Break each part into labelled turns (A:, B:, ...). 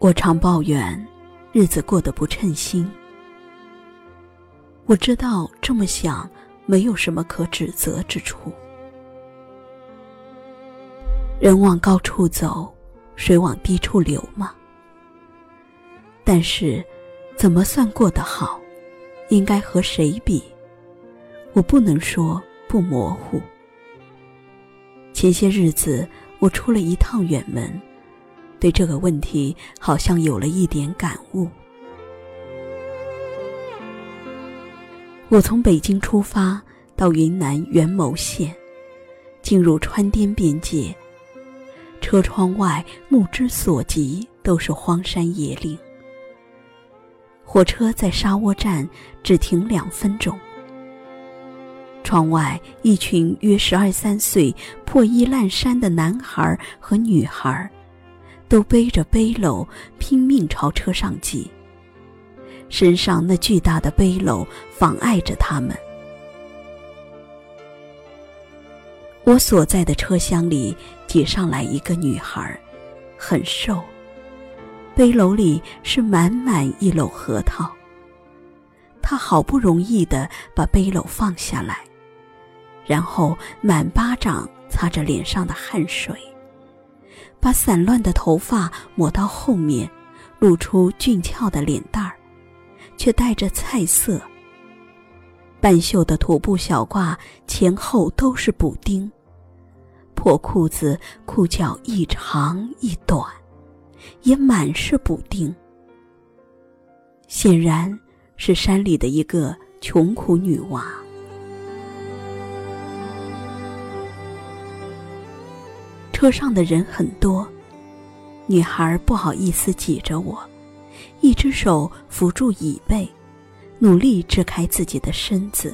A: 我常抱怨日子过得不称心。我知道这么想没有什么可指责之处。人往高处走，水往低处流嘛。但是，怎么算过得好？应该和谁比？我不能说不模糊。前些日子，我出了一趟远门。对这个问题，好像有了一点感悟。我从北京出发，到云南元谋县，进入川滇边界。车窗外，目之所及都是荒山野岭。火车在沙窝站只停两分钟。窗外，一群约十二三岁、破衣烂衫的男孩和女孩。都背着背篓，拼命朝车上挤。身上那巨大的背篓妨碍着他们。我所在的车厢里挤上来一个女孩，很瘦，背篓里是满满一篓核桃。她好不容易的把背篓放下来，然后满巴掌擦着脸上的汗水。把散乱的头发抹到后面，露出俊俏的脸蛋儿，却带着菜色。半袖的土布小褂前后都是补丁，破裤子裤脚一长一短，也满是补丁。显然是山里的一个穷苦女娃。车上的人很多，女孩不好意思挤着我，一只手扶住椅背，努力支开自己的身子。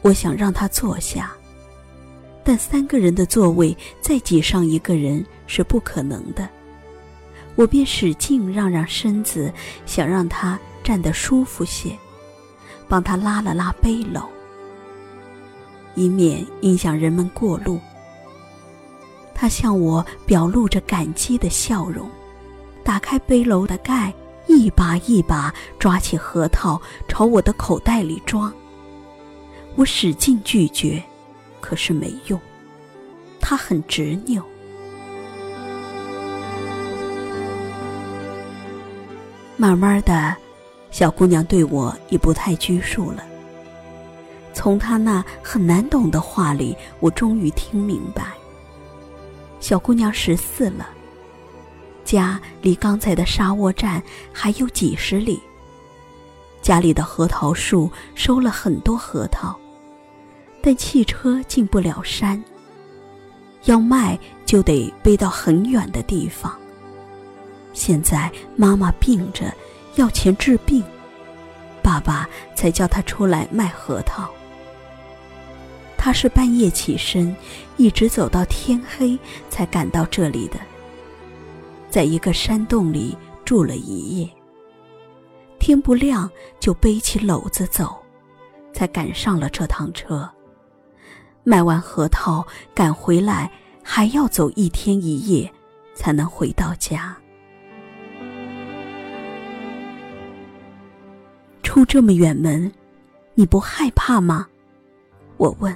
A: 我想让她坐下，但三个人的座位再挤上一个人是不可能的，我便使劲让让身子，想让她站得舒服些，帮她拉了拉背篓，以免影响人们过路。他向我表露着感激的笑容，打开背篓的盖，一把一把抓起核桃朝我的口袋里装。我使劲拒绝，可是没用。他很执拗。慢慢的，小姑娘对我也不太拘束了。从她那很难懂的话里，我终于听明白。小姑娘十四了，家离刚才的沙窝站还有几十里。家里的核桃树收了很多核桃，但汽车进不了山。要卖就得背到很远的地方。现在妈妈病着，要钱治病，爸爸才叫她出来卖核桃。他是半夜起身，一直走到天黑才赶到这里的。在一个山洞里住了一夜。天不亮就背起篓子走，才赶上了这趟车。卖完核桃赶回来，还要走一天一夜，才能回到家。出这么远门，你不害怕吗？我问。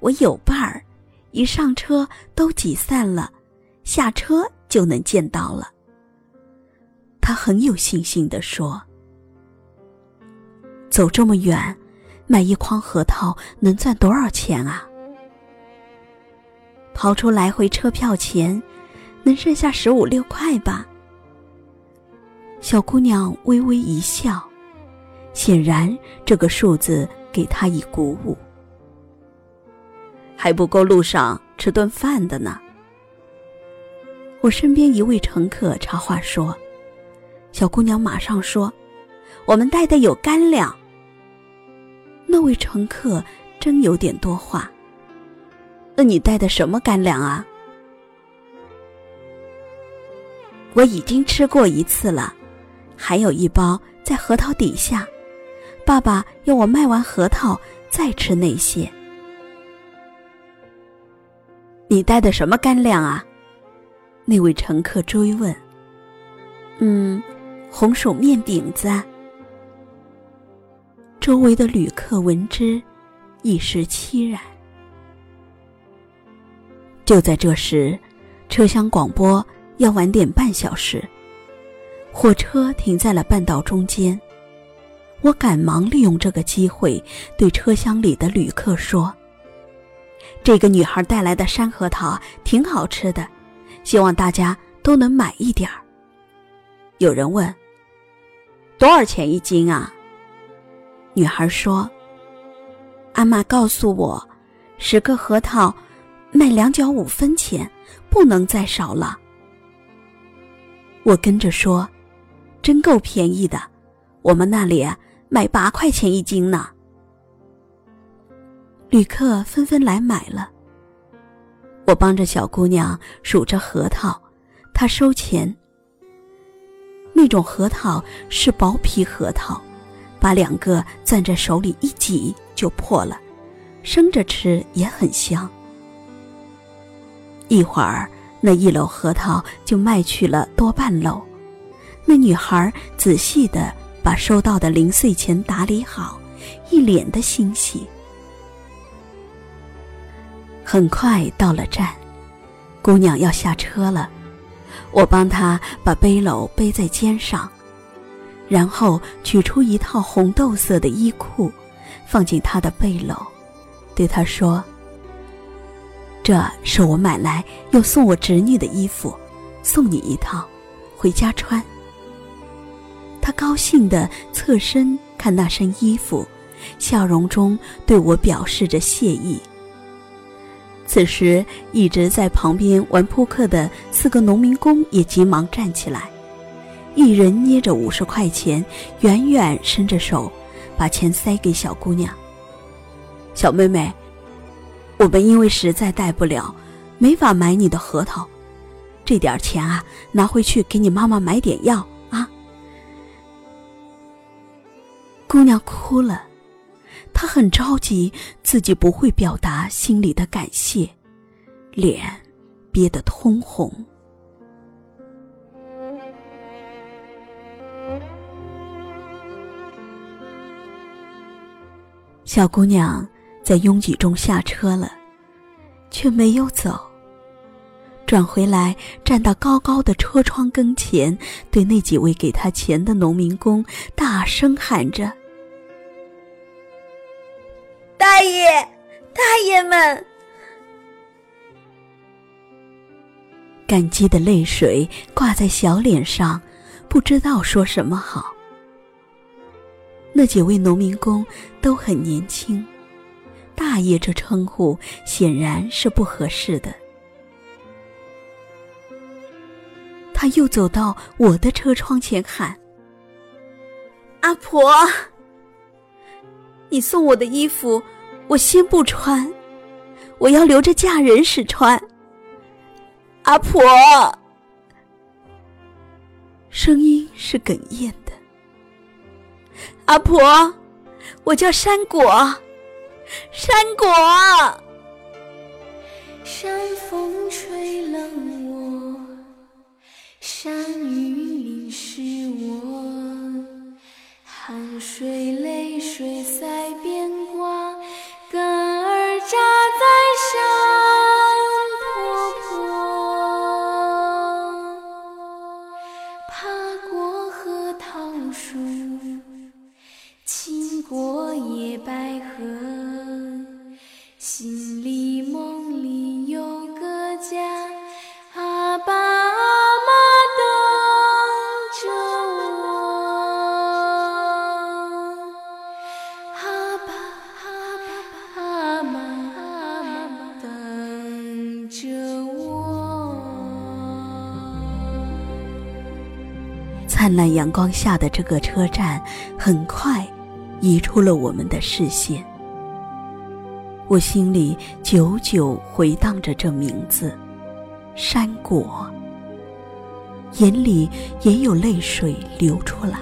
A: 我有伴儿，一上车都挤散了，下车就能见到了。他很有信心地说：“走这么远，买一筐核桃能赚多少钱啊？刨出来回车票钱，能剩下十五六块吧？”小姑娘微微一笑，显然这个数字给她以鼓舞。还不够路上吃顿饭的呢。我身边一位乘客插话说：“小姑娘马上说，我们带的有干粮。”那位乘客真有点多话。那你带的什么干粮啊？我已经吃过一次了，还有一包在核桃底下。爸爸要我卖完核桃再吃那些。你带的什么干粮啊？那位乘客追问：“嗯，红薯面饼子。”周围的旅客闻之，一时凄然。就在这时，车厢广播要晚点半小时。火车停在了半道中间，我赶忙利用这个机会对车厢里的旅客说：“这个女孩带来的山核桃挺好吃的，希望大家都能买一点儿。”有人问：“多少钱一斤啊？”女孩说：“阿妈告诉我，十个核桃卖两角五分钱，不能再少了。”我跟着说。真够便宜的，我们那里卖八块钱一斤呢。旅客纷纷来买了。我帮着小姑娘数着核桃，她收钱。那种核桃是薄皮核桃，把两个攥在手里一挤就破了，生着吃也很香。一会儿，那一篓核桃就卖去了多半篓。那女孩仔细的把收到的零碎钱打理好，一脸的欣喜。很快到了站，姑娘要下车了，我帮她把背篓背在肩上，然后取出一套红豆色的衣裤，放进她的背篓，对她说：“这是我买来又送我侄女的衣服，送你一套，回家穿。”他高兴地侧身看那身衣服，笑容中对我表示着谢意。此时，一直在旁边玩扑克的四个农民工也急忙站起来，一人捏着五十块钱，远远伸着手，把钱塞给小姑娘。小妹妹，我们因为实在带不了，没法买你的核桃，这点钱啊，拿回去给你妈妈买点药啊。姑娘哭了，他很着急，自己不会表达心里的感谢，脸憋得通红。小姑娘在拥挤中下车了，却没有走，转回来站到高高的车窗跟前，对那几位给她钱的农民工大声喊着。
B: 大爷，大爷们，
A: 感激的泪水挂在小脸上，不知道说什么好。那几位农民工都很年轻，大爷这称呼显然是不合适的。他又走到我的车窗前喊：“
B: 阿婆。”你送我的衣服，我先不穿，我要留着嫁人时穿。阿婆，
A: 声音是哽咽的。
B: 阿婆，我叫山果，山果。
C: 山风吹冷我，山雨淋湿我，汗水泪水。
A: 灿烂阳光下的这个车站，很快移出了我们的视线。我心里久久回荡着这名字——山果，眼里也有泪水流出来。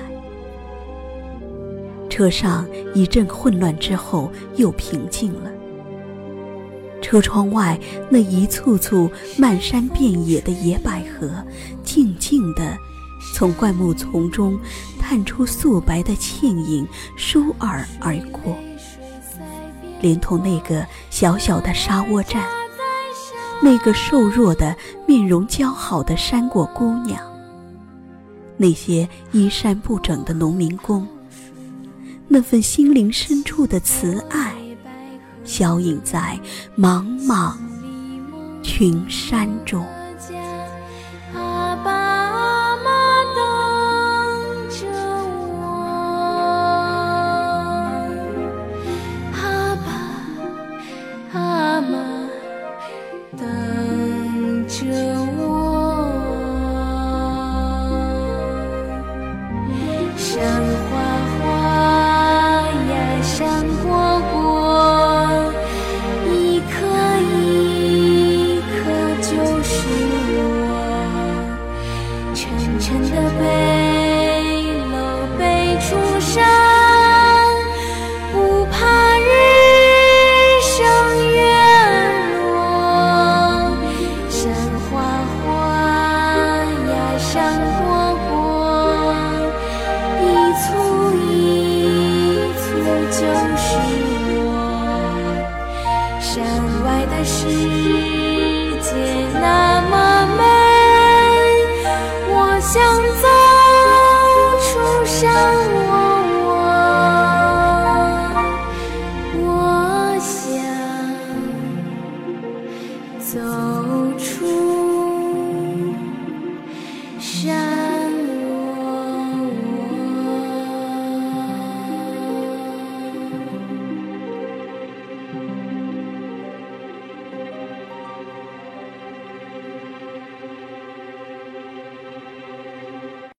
A: 车上一阵混乱之后，又平静了。车窗外那一簇簇漫山遍野的野百合，静静地从灌木丛中探出素白的倩影，倏尔而过。连同那个小小的沙窝站，那个瘦弱的、面容姣好的山果姑娘，那些衣衫不整的农民工，那份心灵深处的慈爱，消隐在茫茫群山中。
C: 世界那么美，我想走出山窝窝，我想走。